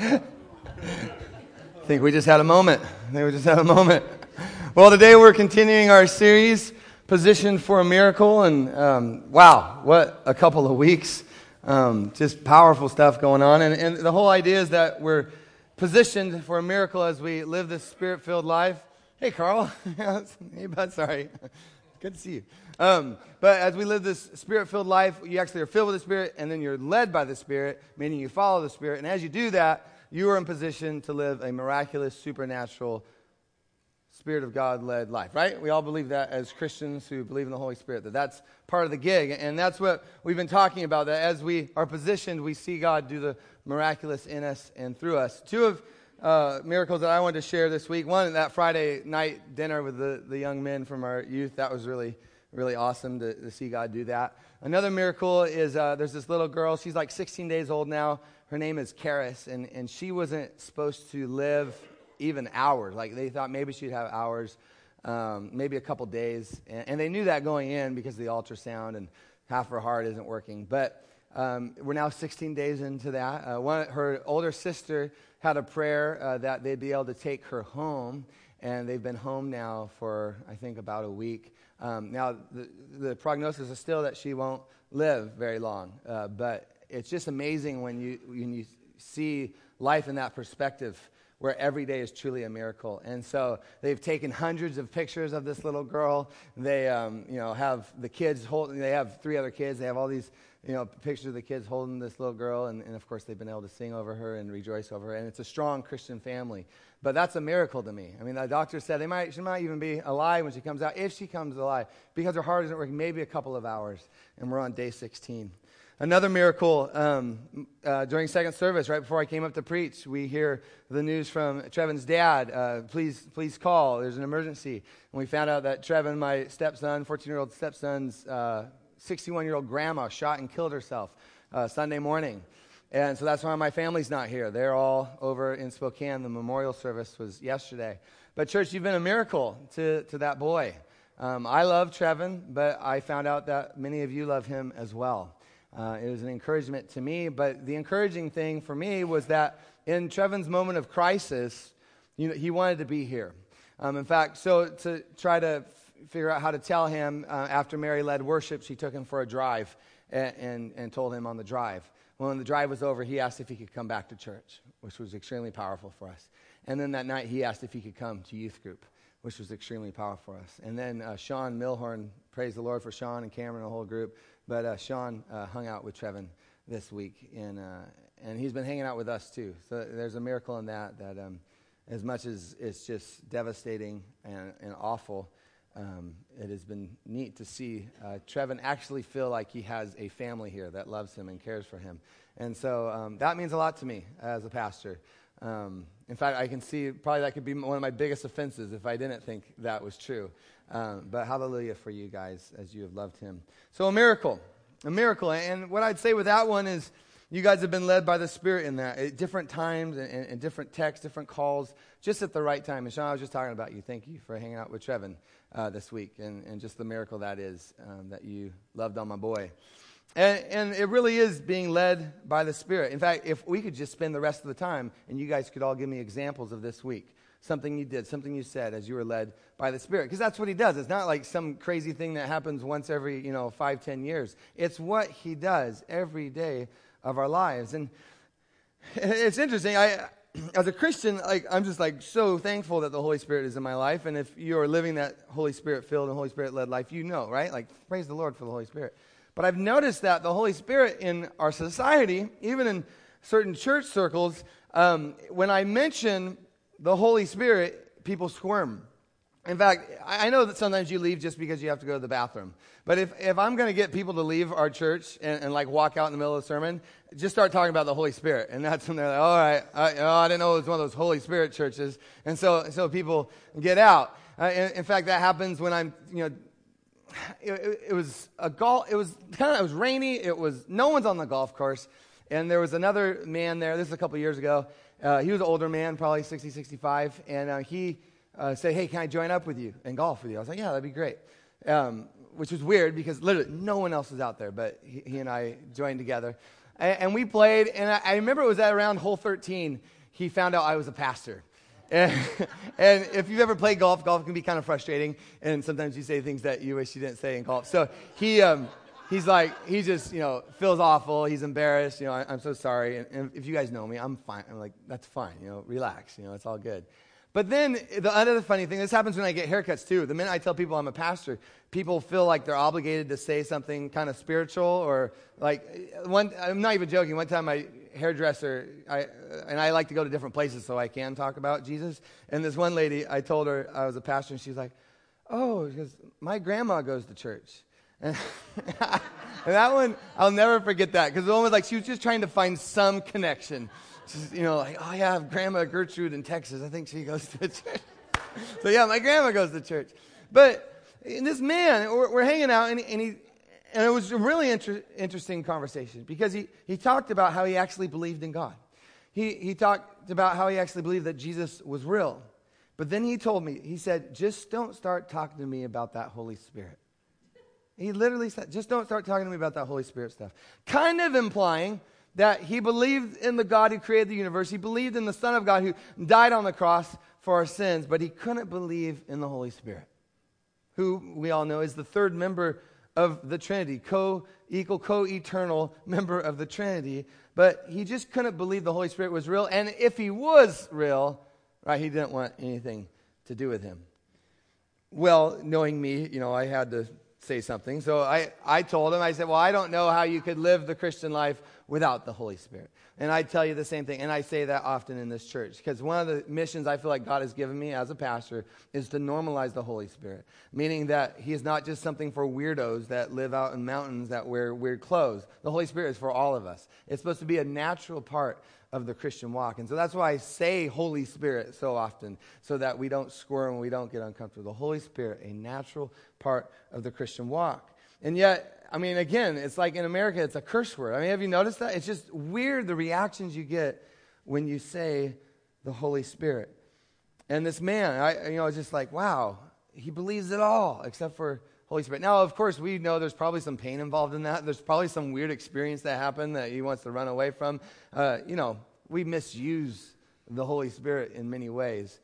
I think we just had a moment. I think we just had a moment. Well, today we're continuing our series, Positioned for a Miracle. And um, wow, what a couple of weeks. Um, just powerful stuff going on. And, and the whole idea is that we're positioned for a miracle as we live this spirit filled life. Hey, Carl. hey, bud. Sorry. Good to see you. Um, but as we live this spirit filled life, you actually are filled with the Spirit, and then you're led by the Spirit, meaning you follow the Spirit. And as you do that, you are in position to live a miraculous, supernatural, Spirit of God led life, right? We all believe that as Christians who believe in the Holy Spirit, that that's part of the gig. And that's what we've been talking about, that as we are positioned, we see God do the miraculous in us and through us. Two of uh, miracles that I wanted to share this week. One, that Friday night dinner with the, the young men from our youth, that was really really awesome to, to see God do that. Another miracle is uh, there's this little girl. She's like 16 days old now. Her name is Karis, and, and she wasn't supposed to live even hours. Like they thought maybe she'd have hours, um, maybe a couple days. And, and, they knew that going in because of the ultrasound and half her heart isn't working. But um, we're now 16 days into that. Uh, one, her older sister had a prayer uh, that they'd be able to take her home, and they've been home now for, I think, about a week. Um, now, the, the, prognosis is still that she won't live very long, uh, but it's just amazing when you, when you see life in that perspective where every day is truly a miracle. And so they've taken hundreds of pictures of this little girl. They, um, you know, have the kids holding, they have three other kids. They have all these, you know, pictures of the kids holding this little girl. And, and of course, they've been able to sing over her and rejoice over her. And it's a strong Christian family. But that's a miracle to me. I mean, the doctor said they might, she might even be alive when she comes out, if she comes alive, because her heart isn't working, maybe a couple of hours. And we're on day 16. Another miracle um, uh, during second service, right before I came up to preach, we hear the news from Trevin's dad. Uh, please, please call. There's an emergency. And we found out that Trevin, my stepson, 14 year old stepson's 61 uh, year old grandma, shot and killed herself uh, Sunday morning. And so that's why my family's not here. They're all over in Spokane. The memorial service was yesterday. But, church, you've been a miracle to, to that boy. Um, I love Trevin, but I found out that many of you love him as well. Uh, it was an encouragement to me, but the encouraging thing for me was that in Trevin's moment of crisis, you know, he wanted to be here. Um, in fact, so to try to figure out how to tell him, uh, after Mary led worship, she took him for a drive and, and, and told him on the drive when the drive was over, he asked if he could come back to church, which was extremely powerful for us. And then that night, he asked if he could come to youth group, which was extremely powerful for us. And then uh, Sean Milhorn, praise the Lord for Sean and Cameron and the whole group. But uh, Sean uh, hung out with Trevin this week, and, uh, and he's been hanging out with us too. So there's a miracle in that, that um, as much as it's just devastating and, and awful, um, it has been neat to see uh, Trevin actually feel like he has a family here that loves him and cares for him. And so um, that means a lot to me as a pastor. Um, in fact, I can see probably that could be one of my biggest offenses if I didn't think that was true. Um, but hallelujah for you guys as you have loved him. So, a miracle. A miracle. And what I'd say with that one is you guys have been led by the Spirit in that at different times and, and, and different texts, different calls, just at the right time. And Sean, I was just talking about you. Thank you for hanging out with Trevin uh, this week and, and just the miracle that is um, that you loved on my boy. And, and it really is being led by the Spirit. In fact, if we could just spend the rest of the time and you guys could all give me examples of this week something you did, something you said as you were led by the Spirit. Because that's what he does. It's not like some crazy thing that happens once every, you know, five, ten years. It's what he does every day of our lives. And it's interesting. I, as a Christian, like I'm just like so thankful that the Holy Spirit is in my life. And if you're living that Holy Spirit filled and Holy Spirit led life, you know, right? Like praise the Lord for the Holy Spirit. But I've noticed that the Holy Spirit in our society, even in certain church circles, um, when I mention the Holy Spirit, people squirm. In fact, I know that sometimes you leave just because you have to go to the bathroom. But if, if I'm going to get people to leave our church and, and, like walk out in the middle of the sermon, just start talking about the Holy Spirit. And that's when they're like, all right, I, oh, I didn't know it was one of those Holy Spirit churches. And so, so people get out. Uh, in, in, fact, that happens when I'm, you know, it, it, was a golf, it was kind of, it was rainy. It was, no one's on the golf course. And there was another man there, this is a couple years ago. Uh, he was an older man, probably 60, 65. And uh, he, uh, say, hey, can I join up with you and golf with you? I was like, yeah, that'd be great. Um, which was weird because literally no one else was out there, but he, he and I joined together. and, and we played. And I, I remember it was at around hole 13. He found out I was a pastor. And, and, if you've ever played golf, golf can be kind of frustrating, and sometimes you say things that you wish you didn't say in golf. So he, um, he's like, he just, you know, feels awful. He's embarrassed. You know, I, am so sorry. And, and, if you guys know me, I'm fine. I'm like, that's fine. You know, relax. You know, it's all good. But then the other funny thing, this happens when I get haircuts too. The minute I tell people I'm a pastor, people feel like they're obligated to say something kind of spiritual or like one. I'm not even joking. One time my hairdresser, I, and I like to go to different places so I can talk about Jesus. And this one lady, I told her I was a pastor, and she's like, "Oh, because my grandma goes to church." And, that one, I'll never forget that because the one was like she was just trying to find some connection. She's, you know, like, oh yeah, Grandma Gertrude in Texas. I think she goes to church. so yeah, my grandma goes to church. But this man, we're, we're hanging out, and, and, he, and it was a really inter- interesting conversation because he, he talked about how he actually believed in God. He, he talked about how he actually believed that Jesus was real. But then he told me, he said, just don't start talking to me about that Holy Spirit. He literally said, just don't start talking to me about that Holy Spirit stuff. Kind of implying that he believed in the God who created the universe. He believed in the Son of God who died on the cross for our sins, but he couldn't believe in the Holy Spirit, who we all know is the third member of the Trinity, co equal, co eternal member of the Trinity. But he just couldn't believe the Holy Spirit was real. And if he was real, right, he didn't want anything to do with him. Well, knowing me, you know, I had to say something. So I, I told him, I said, Well, I don't know how you could live the Christian life without the Holy Spirit. And I tell you the same thing, and I say that often in this church, because one of the missions I feel like God has given me as a pastor is to normalize the Holy Spirit, meaning that He is not just something for weirdos that live out in mountains that wear weird clothes. The Holy Spirit is for all of us. It's supposed to be a natural part of the Christian walk. And so that's why I say Holy Spirit so often, so that we don't squirm and we don't get uncomfortable. The Holy Spirit, a natural part of the Christian walk. And yet, I mean, again, it's like in America, it's a curse word. I mean, have you noticed that? It's just weird the reactions you get when you say the Holy Spirit. And this man, I, you know, it's just like, wow, he believes it all except for Holy Spirit. Now, of course, we know there's probably some pain involved in that. There's probably some weird experience that happened that he wants to run away from. Uh, you know, we misuse the Holy Spirit in many ways.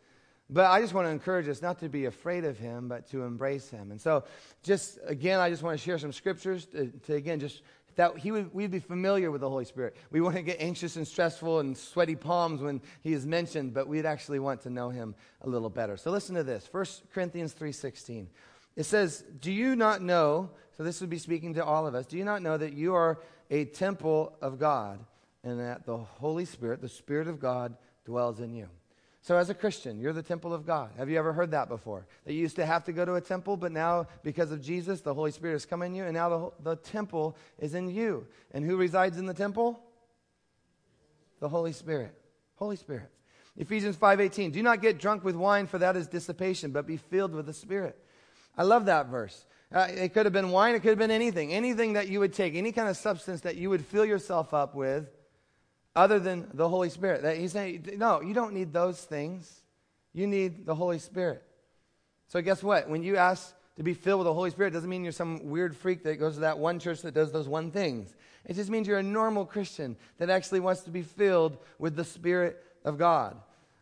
But I just want to encourage us not to be afraid of him, but to embrace him. And so, just again, I just want to share some scriptures to, to again, just that he would, we'd be familiar with the Holy Spirit. We wouldn't get anxious and stressful and sweaty palms when he is mentioned, but we'd actually want to know him a little better. So listen to this 1 Corinthians 3.16. It says, Do you not know, so this would be speaking to all of us, do you not know that you are a temple of God and that the Holy Spirit, the Spirit of God, dwells in you? So, as a Christian, you're the temple of God. Have you ever heard that before? That you used to have to go to a temple, but now, because of Jesus, the Holy Spirit has come in you, and now the, the temple is in you. And who resides in the temple? The Holy Spirit. Holy Spirit. Ephesians 5:18 Do not get drunk with wine for that is dissipation but be filled with the spirit. I love that verse. Uh, it could have been wine, it could have been anything. Anything that you would take, any kind of substance that you would fill yourself up with other than the Holy Spirit. That he's saying, no, you don't need those things. You need the Holy Spirit. So guess what? When you ask to be filled with the Holy Spirit, doesn't mean you're some weird freak that goes to that one church that does those one things. It just means you're a normal Christian that actually wants to be filled with the Spirit of God.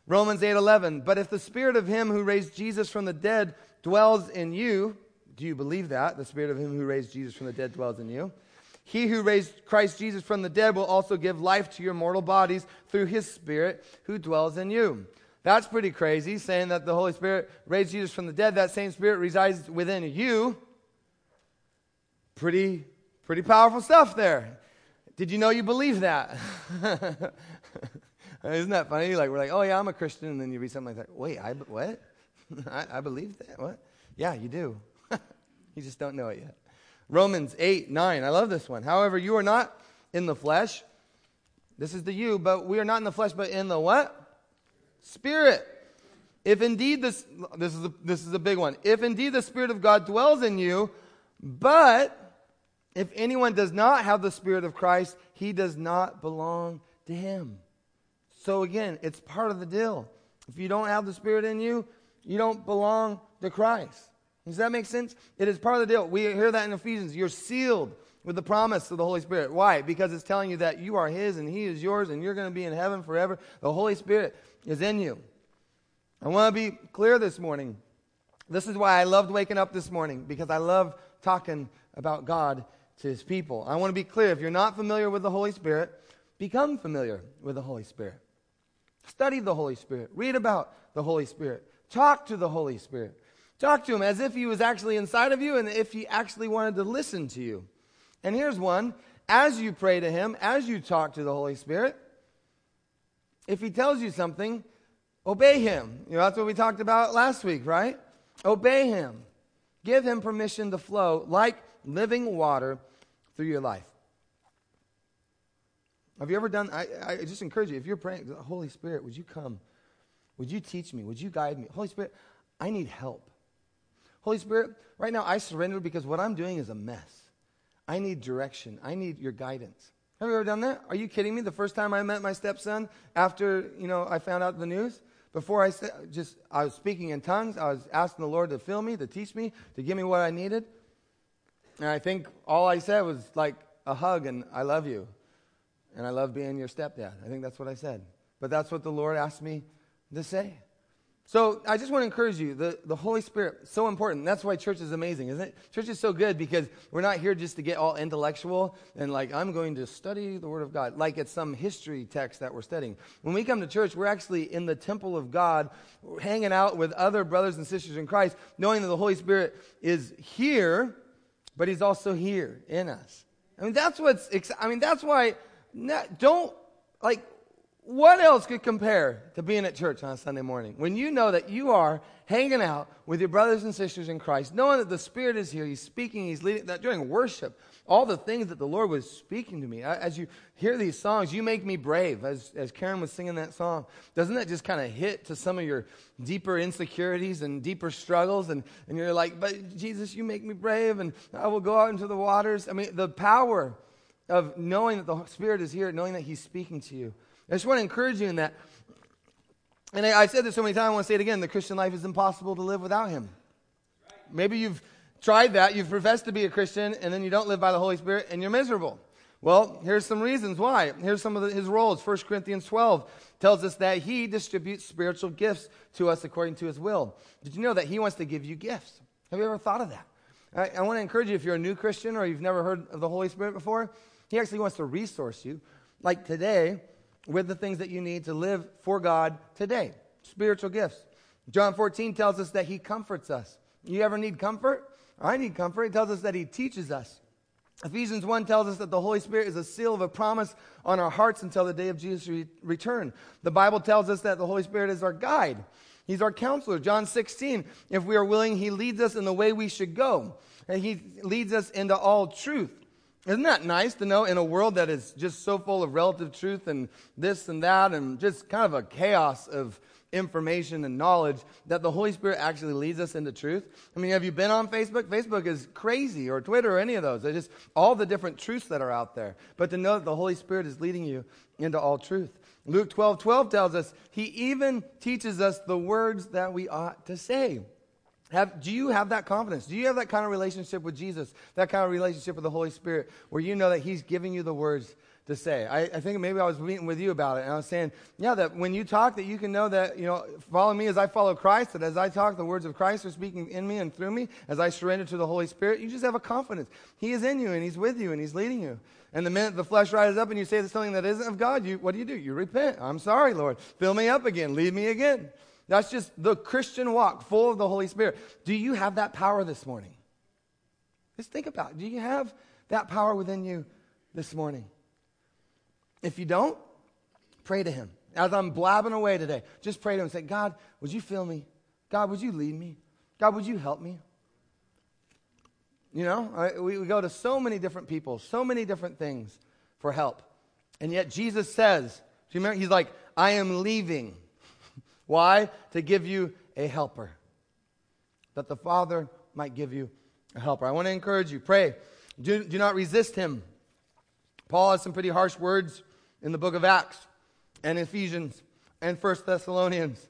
Romans 8:11, but if the spirit of him who raised Jesus from the dead dwells in you, do you believe that? The spirit of him who raised Jesus from the dead dwells in you. He who raised Christ Jesus from the dead will also give life to your mortal bodies through his Spirit who dwells in you. That's pretty crazy, saying that the Holy Spirit raised Jesus from the dead. That same Spirit resides within you. Pretty, pretty powerful stuff there. Did you know you believe that? Isn't that funny? Like, we're like, oh, yeah, I'm a Christian. And then you read something like that. Wait, I, what? I, I believe that. What? Yeah, you do. you just don't know it yet. Romans 8, 9. I love this one. However, you are not in the flesh. This is the you, but we are not in the flesh, but in the what? Spirit. If indeed this, this is a, this is a big one. If indeed the Spirit of God dwells in you, but if anyone does not have the Spirit of Christ, he does not belong to him. So again, it's part of the deal. If you don't have the Spirit in you, you don't belong to Christ. Does that make sense? It is part of the deal. We hear that in Ephesians. You're sealed with the promise of the Holy Spirit. Why? Because it's telling you that you are His and He is yours and you're going to be in heaven forever. The Holy Spirit is in you. I want to be clear this morning. This is why I loved waking up this morning because I love talking about God to His people. I want to be clear. If you're not familiar with the Holy Spirit, become familiar with the Holy Spirit. Study the Holy Spirit. Read about the Holy Spirit. Talk to the Holy Spirit. Talk to Him as if He was actually inside of you and if He actually wanted to listen to you. And here's one as you pray to Him, as you talk to the Holy Spirit, if He tells you something, obey Him. You know, that's what we talked about last week, right? Obey Him. Give Him permission to flow like living water through your life. Have you ever done? I, I just encourage you, if you're praying, Holy Spirit, would you come? Would you teach me? Would you guide me? Holy Spirit, I need help. Holy Spirit, right now I surrender because what I'm doing is a mess. I need direction. I need your guidance. Have you ever done that? Are you kidding me? The first time I met my stepson after, you know, I found out the news, before I said, just, I was speaking in tongues. I was asking the Lord to fill me, to teach me, to give me what I needed. And I think all I said was like a hug and I love you. And I love being your stepdad. I think that's what I said. But that's what the Lord asked me to say. So I just want to encourage you. The, the Holy Spirit, so important. That's why church is amazing, isn't it? Church is so good because we're not here just to get all intellectual and like, I'm going to study the Word of God, like it's some history text that we're studying. When we come to church, we're actually in the temple of God, hanging out with other brothers and sisters in Christ, knowing that the Holy Spirit is here, but He's also here in us. I mean, that's what's, I mean, that's why, don't, like, what else could compare to being at church on a Sunday morning when you know that you are hanging out with your brothers and sisters in Christ, knowing that the Spirit is here, He's speaking, He's leading, that during worship, all the things that the Lord was speaking to me. As you hear these songs, you make me brave, as, as Karen was singing that song. Doesn't that just kind of hit to some of your deeper insecurities and deeper struggles? And, and you're like, but Jesus, you make me brave, and I will go out into the waters. I mean, the power of knowing that the Spirit is here, knowing that He's speaking to you. I just want to encourage you in that. And I, have said this so many times, I want to say it again. The Christian life is impossible to live without Him. Maybe you've tried that, you've professed to be a Christian, and then you don't live by the Holy Spirit, and you're miserable. Well, here's some reasons why. Here's some of the, his roles. 1 Corinthians 12 tells us that he distributes spiritual gifts to us according to his will. Did you know that he wants to give you gifts? Have you ever thought of that? I, I want to encourage you if you're a new Christian or you've never heard of the Holy Spirit before, he actually wants to resource you. Like today, with the things that you need to live for God today. Spiritual gifts. John 14 tells us that he comforts us. You ever need comfort? I need comfort. It tells us that he teaches us. Ephesians 1 tells us that the Holy Spirit is a seal of a promise on our hearts until the day of Jesus' re- return. The Bible tells us that the Holy Spirit is our guide. He's our counselor. John 16, if we are willing, he leads us in the way we should go. And he leads us into all truth. Isn't that nice to know in a world that is just so full of relative truth and this and that and just kind of a chaos of information and knowledge that the Holy Spirit actually leads us into truth? I mean, have you been on Facebook? Facebook is crazy or Twitter or any of those. They're just all the different truths that are out there. But to know that the Holy Spirit is leading you into all truth. Luke 12, 12 tells us he even teaches us the words that we ought to say. Have, do you have that confidence? Do you have that kind of relationship with Jesus, that kind of relationship with the Holy Spirit, where you know that He's giving you the words to say? I, I, think maybe I was meeting with you about it, and I was saying, yeah, that when you talk, that you can know that, you know, follow me as I follow Christ, that as I talk, the words of Christ are speaking in me and through me, as I surrender to the Holy Spirit, you just have a confidence. He is in you, and He's with you, and He's leading you. And the minute the flesh rises up and you say something that isn't of God, you, what do you do? You repent. I'm sorry, Lord. Fill me up again. Lead me again. That's just the Christian walk, full of the Holy Spirit. Do you have that power this morning? Just think about it. Do you have that power within you this morning? If you don't, pray to Him. As I'm blabbing away today, just pray to Him and say, God, would you fill me? God, would you lead me? God, would you help me? You know, we, go to so many different people, so many different things for help. And yet Jesus says, do you remember? He's like, I am leaving. Why? To give you a helper. That the Father might give you a helper. I want to encourage you. Pray. Do, do not resist him. Paul has some pretty harsh words in the book of Acts and Ephesians and First Thessalonians.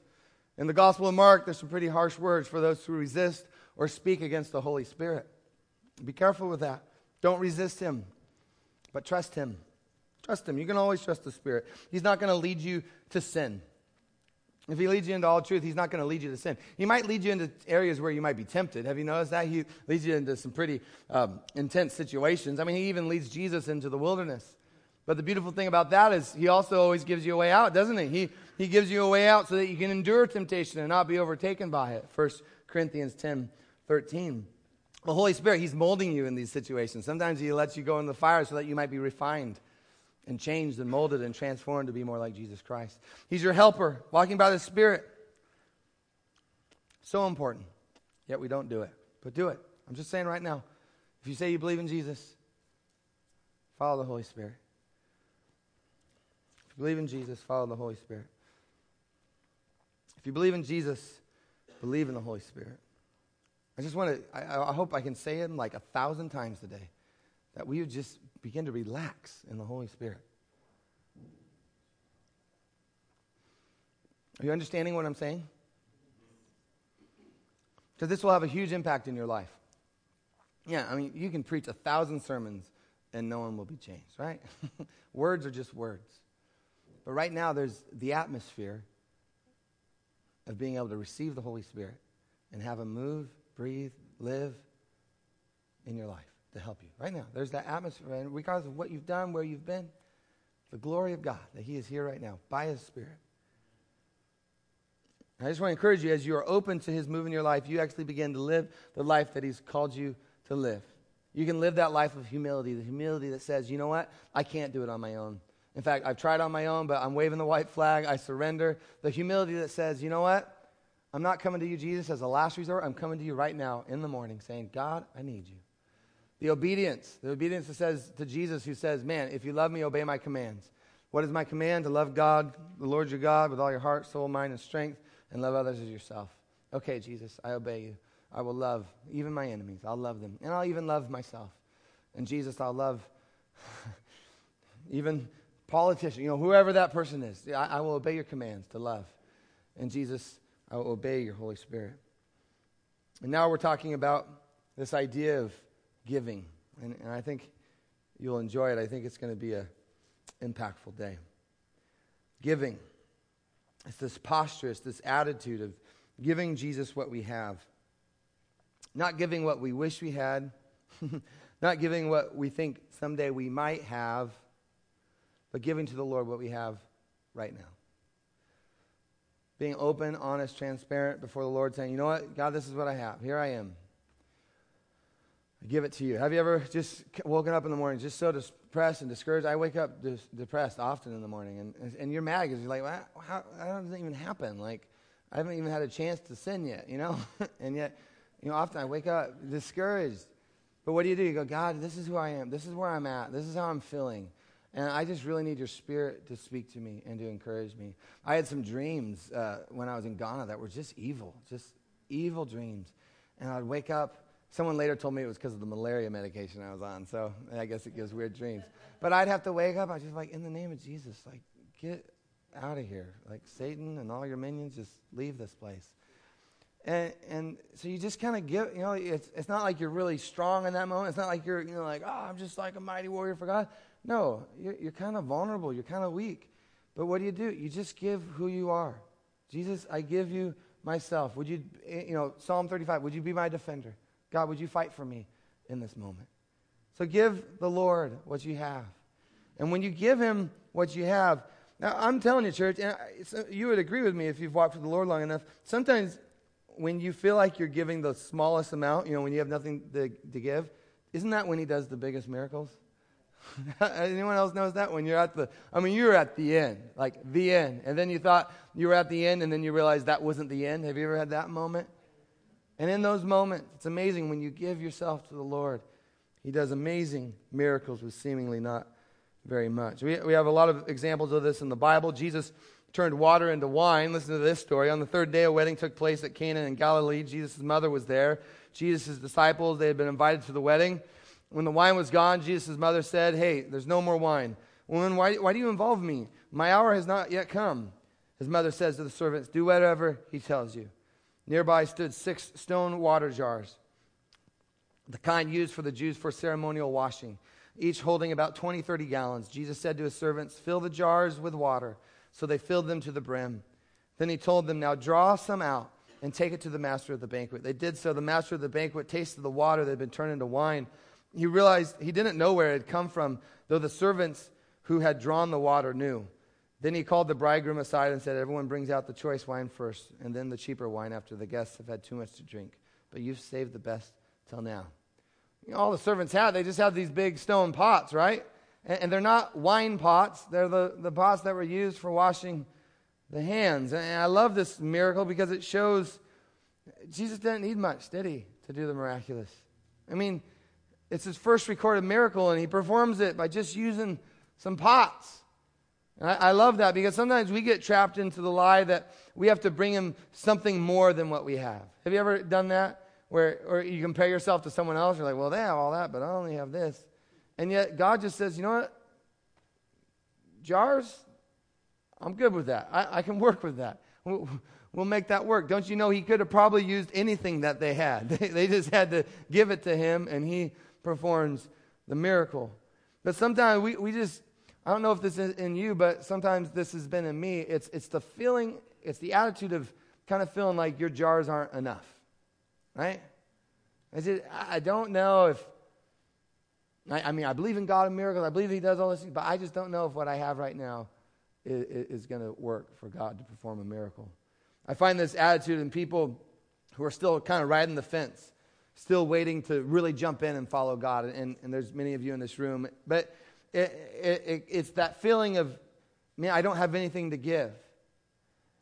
In the Gospel of Mark, there's some pretty harsh words for those who resist or speak against the Holy Spirit. Be careful with that. Don't resist him, but trust him. Trust him. You can always trust the Spirit. He's not going to lead you to sin. If he leads you into all truth, he's not going to lead you to sin. He might lead you into areas where you might be tempted. Have you noticed that? He leads you into some pretty um, intense situations. I mean, he even leads Jesus into the wilderness. But the beautiful thing about that is he also always gives you a way out, doesn't he? He, he gives you a way out so that you can endure temptation and not be overtaken by it. 1 Corinthians 10 13. The Holy Spirit, He's molding you in these situations. Sometimes He lets you go in the fire so that you might be refined and changed and molded and transformed to be more like Jesus Christ. He's your helper, walking by the Spirit. So important. Yet we don't do it. But do it. I'm just saying right now. If you say you believe in Jesus, follow the Holy Spirit. If you believe in Jesus, follow the Holy Spirit. If you believe in Jesus, believe in the Holy Spirit. I just want to, I, I hope I can say it like a thousand times today that we would just begin to relax in the Holy Spirit. Are you understanding what I'm saying? Because this will have a huge impact in your life. Yeah, I mean, you can preach a thousand sermons and no one will be changed, right? words are just words. But right now, there's the atmosphere of being able to receive the Holy Spirit and have Him move breathe, live in your life to help you. Right now, there's that atmosphere, and regardless of what you've done, where you've been, the glory of God that He is here right now by His Spirit. I just want to encourage you as you are open to His move in your life, you actually begin to live the life that He's called you to live. You can live that life of humility, the humility that says, you know what? I can't do it on my own. In fact, I've tried on my own, but I'm waving the white flag. I surrender. The humility that says, you know what? I'm not coming to you, Jesus, as a last resort. I'm coming to you right now in the morning saying, God, I need you. The obedience, the obedience that says to Jesus, who says, Man, if you love me, obey my commands. What is my command? To love God, the Lord your God, with all your heart, soul, mind, and strength, and love others as yourself. Okay, Jesus, I obey you. I will love even my enemies. I'll love them. And I'll even love myself. And Jesus, I'll love even politicians, you know, whoever that person is. I, I will obey your commands to love. And Jesus, I will obey your Holy Spirit. And now we're talking about this idea of giving. And, and I think you'll enjoy it. I think it's going to be an impactful day. Giving. It's this posture, it's this attitude of giving Jesus what we have. Not giving what we wish we had, not giving what we think someday we might have, but giving to the Lord what we have right now being open, honest, transparent before the Lord, saying, You know what, God, this is what I have. Here I am. I give it to you. Have you ever just woken up in the morning just so depressed and discouraged? I wake up dis- depressed often in the morning, and, and you're mad because you're like, how, how does that even happen? Like, I haven't even had a chance to sin yet, you know? and yet, you know, often I wake up discouraged. But what do you do? You go, God, this is who I am. This is where I'm at. This is how I'm feeling. And I just really need your spirit to speak to me and to encourage me. I had some dreams uh, when I was in Ghana that were just evil, just evil dreams. And I'd wake up. Someone later told me it was because of the malaria medication I was on. So I guess it gives weird dreams. But I'd have to wake up. I was just like, in the name of Jesus, like, get out of here. Like, Satan and all your minions, just leave this place. And, and so you just kind of give, you know, it's, it's not like you're really strong in that moment. It's not like you're, you know, like, oh, I'm just like a mighty warrior for God. No, you're, you're kind of vulnerable. You're kind of weak. But what do you do? You just give who you are. Jesus, I give you myself. Would you, eh, you know, Psalm 35, would you be my defender? God, would you fight for me in this moment? So give the Lord what you have. And when you give him what you have, now I'm telling you, church, and you would agree with me if you've walked with the Lord long enough. Sometimes when you feel like you're giving the smallest amount, you know, when you have nothing to, to give, isn't that when he does the biggest miracles? Anyone else knows that? When you're at the, I mean, you're at the end, like the end. And then you thought you were at the end, and then you realized that wasn't the end. Have you ever had that moment? And in those moments, it's amazing when you give yourself to the Lord, He does amazing miracles with seemingly not very much. We, we have a lot of examples of this in the Bible. Jesus turned water into wine. Listen to this story. On the third day, a wedding took place at Cana in Galilee. Jesus' mother was there. Jesus' disciples, they had been invited to the wedding. When the wine was gone, Jesus' mother said, Hey, there's no more wine. Woman, why, why do you involve me? My hour has not yet come. His mother says to the servants, Do whatever he tells you. Nearby stood six stone water jars the kind used for the Jews for ceremonial washing, each holding about 20, 30 gallons. Jesus said to his servants, Fill the jars with water. So they filled them to the brim. Then he told them, Now draw some out and take it to the master of the banquet. They did so. The master of the banquet tasted the water that had been turned into wine. He realized he didn't know where it had come from, though the servants who had drawn the water knew. Then he called the bridegroom aside and said, Everyone brings out the choice wine first, and then the cheaper wine after the guests have had too much to drink. But you've saved the best till now. You know, all the servants had, they just had these big stone pots, right? And, and they're not wine pots, they're the, the pots that were used for washing the hands. And I love this miracle because it shows Jesus didn't need much, did he, to do the miraculous? I mean, it's his first recorded miracle, and he performs it by just using some pots. I, I love that because sometimes we get trapped into the lie that we have to bring him something more than what we have. Have you ever done that? Where or you compare yourself to someone else, you're like, well, they have all that, but I only have this. And yet God just says, you know what? Jars, I'm good with that. I, I can work with that. We'll, we'll, make that work. Don't you know he could have probably used anything that they had? They, they just had to give it to him, and he performs the miracle. But sometimes we, we just I don't know if this is in you, but sometimes this has been in me. It's, it's the feeling, it's the attitude of kind of feeling like your jars aren't enough, right? I, said, I don't know if, I, I, mean, I believe in God and miracles. I believe He does all this, but I just don't know if what I have right now is, is going to work for God to perform a miracle. I find this attitude in people who are still kind of riding the fence, still waiting to really jump in and follow God. And, and there's many of you in this room. But it, it, it's that feeling of, man, I don't have anything to give.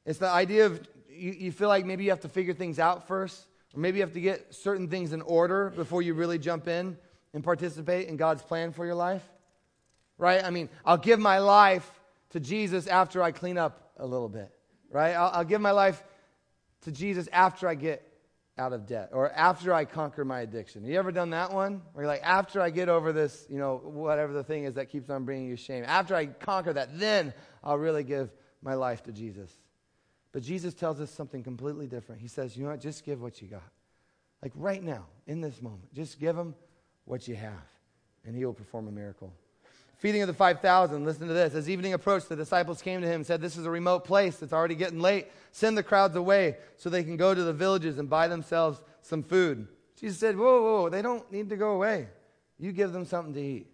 It's the idea of you, you feel like maybe you have to figure things out first, or maybe you have to get certain things in order before you really jump in and participate in God's plan for your life. Right? I mean, I'll give my life to Jesus after I clean up a little bit. Right? I'll, I'll give my life to Jesus after I get out of debt or after I conquer my addiction. You ever done that one? Where you're like, after I get over this, you know, whatever the thing is that keeps on bringing you shame, after I conquer that, then I'll really give my life to Jesus. But Jesus tells us something completely different. He says, you know what? Just give what you got. Like right now, in this moment, just give him what you have, and he will perform a miracle. Feeding of the 5,000, listen to this. As evening approached, the disciples came to him and said, This is a remote place. It's already getting late. Send the crowds away so they can go to the villages and buy themselves some food. Jesus said, Whoa, whoa, they don't need to go away. You give them something to eat.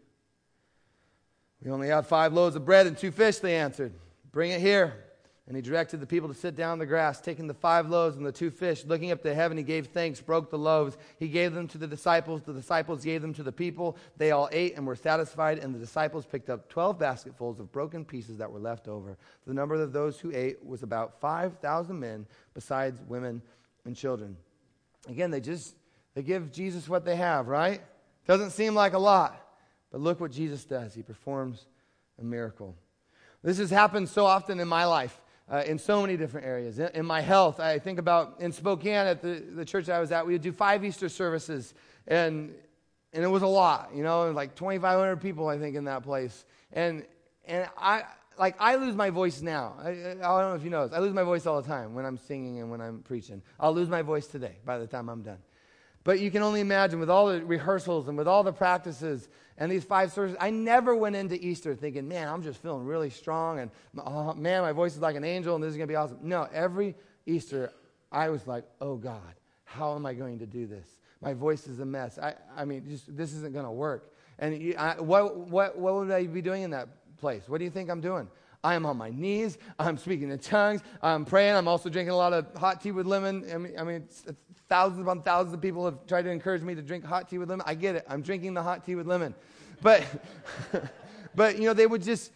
We only have five loaves of bread and two fish, they answered. Bring it here. And he directed the people to sit down on the grass, taking the five loaves and the two fish. Looking up to heaven, he gave thanks, broke the loaves. He gave them to the disciples. The disciples gave them to the people. They all ate and were satisfied. And the disciples picked up 12 basketfuls of broken pieces that were left over. The number of those who ate was about 5,000 men, besides women and children. Again, they just they give Jesus what they have, right? Doesn't seem like a lot. But look what Jesus does. He performs a miracle. This has happened so often in my life uh, in so many different areas. In, in, my health, I think about in Spokane at the, the church I was at, we would do five Easter services, and, and it was a lot, you know, like 2,500 people, I think, in that place. And, and I, like, I lose my voice now. I, I don't know if you know this. I lose my voice all the time when I'm singing and when I'm preaching. I'll lose my voice today by the time I'm done. But you can only imagine with all the rehearsals and with all the practices and these five services, I never went into Easter thinking, man, I'm just feeling really strong and oh, man, my voice is like an angel and this is going to be awesome. No, every Easter, I was like, oh God, how am I going to do this? My voice is a mess. I, I mean, just, this isn't going to work. And I, what, what, what would I be doing in that place? What do you think I'm doing? I am on my knees. I'm speaking in tongues. I'm praying. I'm also drinking a lot of hot tea with lemon. I mean, I mean thousands upon thousands of people have tried to encourage me to drink hot tea with lemon. I get it. I'm drinking the hot tea with lemon. But, but you know, they would just,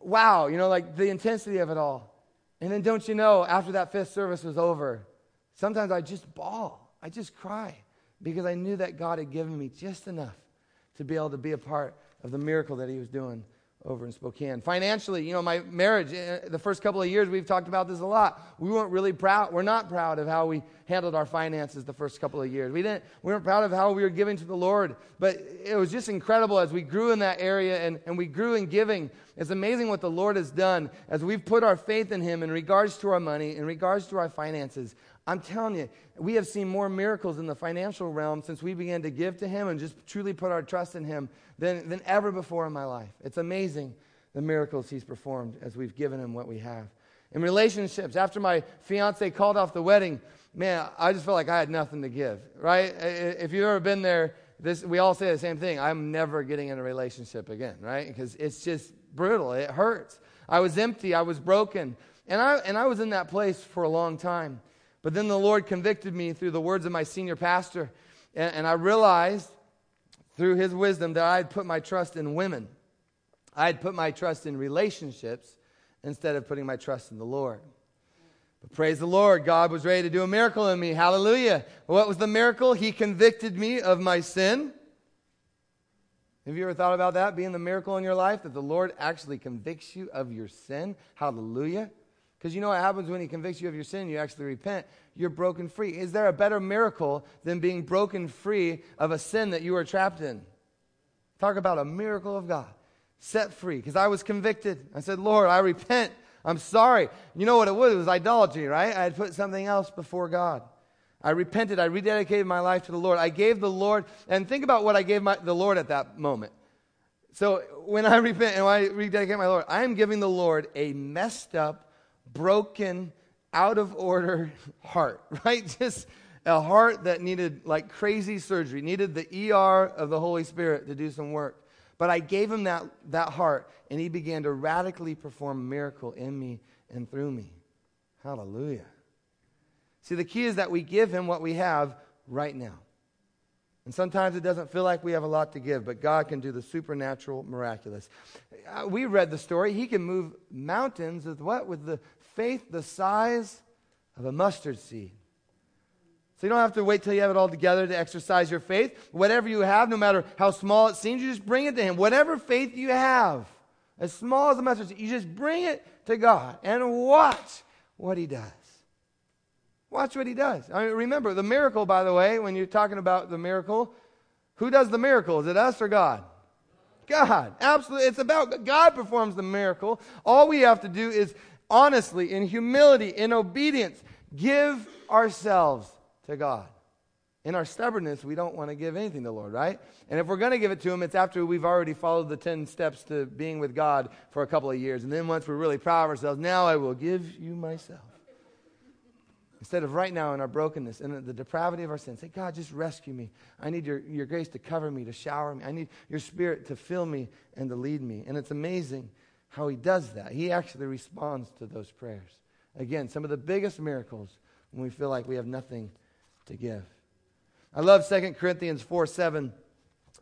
wow, you know, like the intensity of it all. And then don't you know, after that fifth service was over, sometimes I just bawl. I just cry because I knew that God had given me just enough to be able to be a part of the miracle that He was doing over in Spokane. Financially, you know, my marriage, eh, the first couple of years, we've talked about this a lot. We weren't really proud, we're not proud of how we handled our finances the first couple of years. We, didn't, we weren't proud of how we were giving to the Lord, but it was just incredible as we grew in that area and, and we grew in giving It's amazing what the Lord has done as we've put our faith in Him in regards to our money, in regards to our finances. I'm telling you, we have seen more miracles in the financial realm since we began to give to Him and just truly put our trust in Him than, than ever before in my life. It's amazing the miracles He's performed as we've given Him what we have. In relationships, after my fiance called off the wedding, man, I just felt like I had nothing to give, right? If you've ever been there, this, we all say the same thing. I'm never getting in a relationship again, right? Because it's just brutal. It hurts. I was empty. I was broken. And I, and I was in that place for a long time. But then the Lord convicted me through the words of my senior pastor. And, and I realized through his wisdom that I had put my trust in women. I had put my trust in relationships instead of putting my trust in the Lord. But praise the Lord, God was ready to do a miracle in me. Hallelujah. What was the miracle? He convicted me of my sin. Have you ever thought about that being the miracle in your life? That the Lord actually convicts you of your sin? Hallelujah. Because you know what happens when He convicts you of your sin? You actually repent. You're broken free. Is there a better miracle than being broken free of a sin that you were trapped in? Talk about a miracle of God. Set free. Because I was convicted. I said, Lord, I repent. I'm sorry. You know what it was? It was idolatry, right? I had put something else before God. I repented. I rededicated my life to the Lord. I gave the Lord, and think about what I gave my, the Lord at that moment. So when I repent and when I rededicate my Lord, I am giving the Lord a messed up, broken, out of order heart, right? Just a heart that needed like crazy surgery, needed the ER of the Holy Spirit to do some work. But I gave him that, that heart, and he began to radically perform a miracle in me and through me. Hallelujah. See, the key is that we give him what we have right now. And sometimes it doesn't feel like we have a lot to give, but God can do the supernatural, miraculous. Uh, we read the story. He can move mountains with what? With the faith the size of a mustard seed. So you don't have to wait till you have it all together to exercise your faith. Whatever you have, no matter how small it seems, you just bring it to Him. Whatever faith you have, as small as a mustard seed, you just bring it to God and watch what He does. Watch what he does. I mean, remember, the miracle, by the way, when you're talking about the miracle, who does the miracle? Is it us or God? God. Absolutely. It's about God performs the miracle. All we have to do is honestly, in humility, in obedience, give ourselves to God. In our stubbornness, we don't want to give anything to the Lord, right? And if we're going to give it to Him, it's after we've already followed the 10 steps to being with God for a couple of years. And then once we're really proud of ourselves, now I will give you myself. Instead of right now in our brokenness and the depravity of our sin, say, God, just rescue me. I need your, your grace to cover me, to shower me. I need your spirit to fill me and to lead me. And it's amazing how he does that. He actually responds to those prayers. Again, some of the biggest miracles when we feel like we have nothing to give. I love 2 Corinthians 4 7.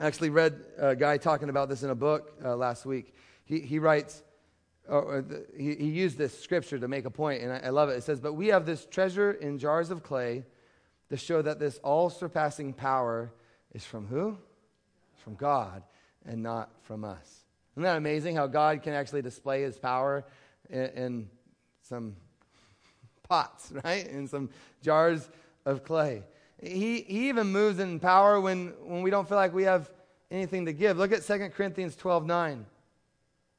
I actually read a guy talking about this in a book uh, last week. He, he writes, or the, he, he, used this scripture to make a point, and I, I love it. It says, But we have this treasure in jars of clay to show that this all surpassing power is from who? From God and not from us. Isn't that amazing how God can actually display his power in, in some pots, right? In some jars of clay. He, he even moves in power when, when we don't feel like we have anything to give. Look at 2 Corinthians 12 9.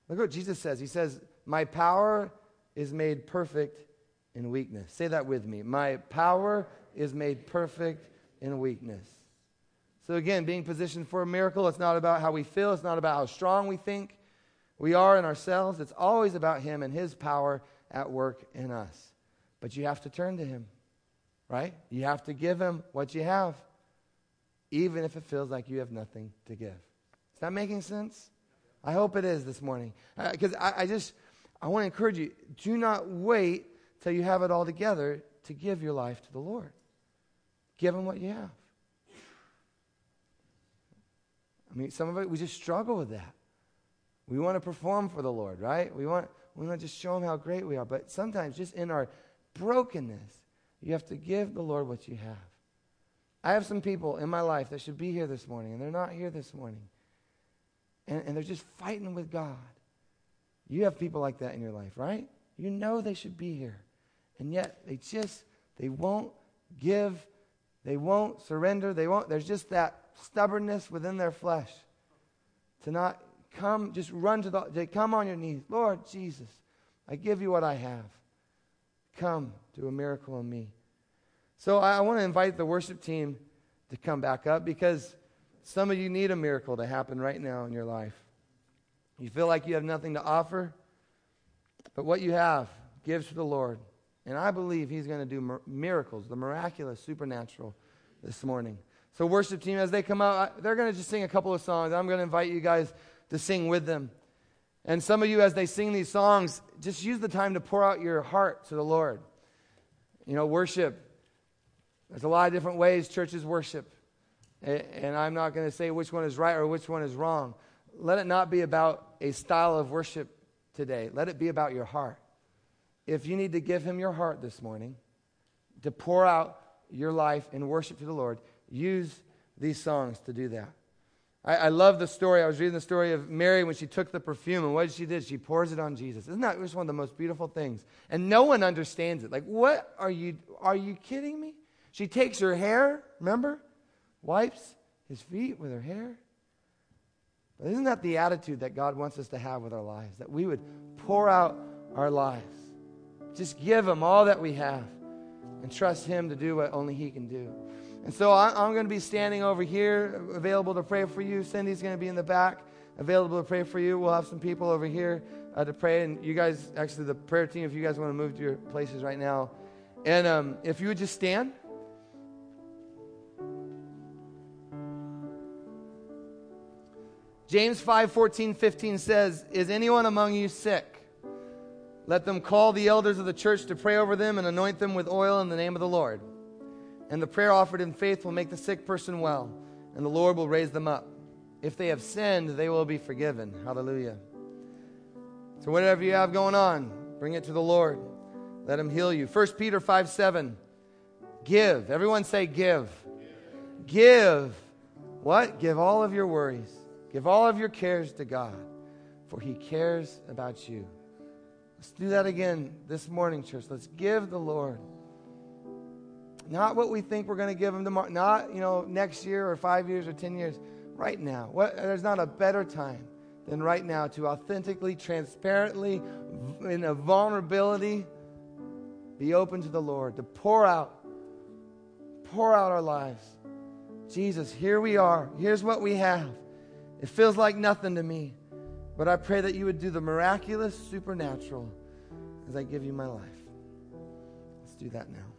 Look what Jesus says. He says, My power is made perfect in weakness. Say that with me. My power is made perfect in weakness. So, again, being positioned for a miracle, it's not about how we feel, it's not about how strong we think we are in ourselves. It's always about Him and His power at work in us. But you have to turn to Him, right? You have to give Him what you have, even if it feels like you have nothing to give. Is that making sense? I hope it is this morning. Because uh, I, I just, I want to encourage you do not wait till you have it all together to give your life to the Lord. Give Him what you have. I mean, some of it, we just struggle with that. We want to perform for the Lord, right? We want, we want to just show Him how great we are. But sometimes, just in our brokenness, you have to give the Lord what you have. I have some people in my life that should be here this morning, and they're not here this morning and, and they're just fighting with God. You have people like that in your life, right? You know they should be here. And yet they just, they won't give, they won't surrender, they won't, there's just that stubbornness within their flesh to not come, just run to the, come on your knees. Lord Jesus, I give you what I have. Come, do a miracle in me. So I, I want to invite the worship team to come back up because some of you need a miracle to happen right now in your life. You feel like you have nothing to offer, but what you have, give to the Lord. And I believe He's going to do miracles, the miraculous, supernatural, this morning. So, worship team, as they come out, they're going to just sing a couple of songs. I'm going to invite you guys to sing with them. And some of you, as they sing these songs, just use the time to pour out your heart to the Lord. You know, worship. There's a lot of different ways churches worship. And I'm not going to say which one is right or which one is wrong. Let it not be about a style of worship today. Let it be about your heart. If you need to give Him your heart this morning, to pour out your life in worship to the Lord, use these songs to do that. I, I, love the story. I was reading the story of Mary when she took the perfume, and what she did? She pours it on Jesus. Isn't that just one of the most beautiful things? And no one understands it. Like, what are you? Are you kidding me? She takes her hair. Remember, wipes his feet with her hair. But isn't that the attitude that God wants us to have with our lives? That we would pour out our lives, just give Him all that we have, and trust Him to do what only He can do. And so I'm going to be standing over here, available to pray for you. Cindy's going to be in the back, available to pray for you. We'll have some people over here uh, to pray. And you guys, actually, the prayer team, if you guys want to move to your places right now. And um, if you would just stand. James 5 14, 15 says, Is anyone among you sick? Let them call the elders of the church to pray over them and anoint them with oil in the name of the Lord. And the prayer offered in faith will make the sick person well, and the Lord will raise them up. If they have sinned, they will be forgiven. Hallelujah. So, whatever you have going on, bring it to the Lord. Let Him heal you. 1 Peter 5 7. Give. Everyone say, give. Give. give. What? Give all of your worries. Give all of your cares to God, for He cares about you. Let's do that again this morning, church. Let's give the Lord not what we think we're going to give them tomorrow. Not, you know, next year or five years or 10 years. Right now. What, there's not a better time than right now to authentically, transparently, in a vulnerability, be open to the Lord, to pour out, pour out our lives. Jesus, here we are. Here's what we have. It feels like nothing to me, but I pray that you would do the miraculous, supernatural as I give you my life. Let's do that now.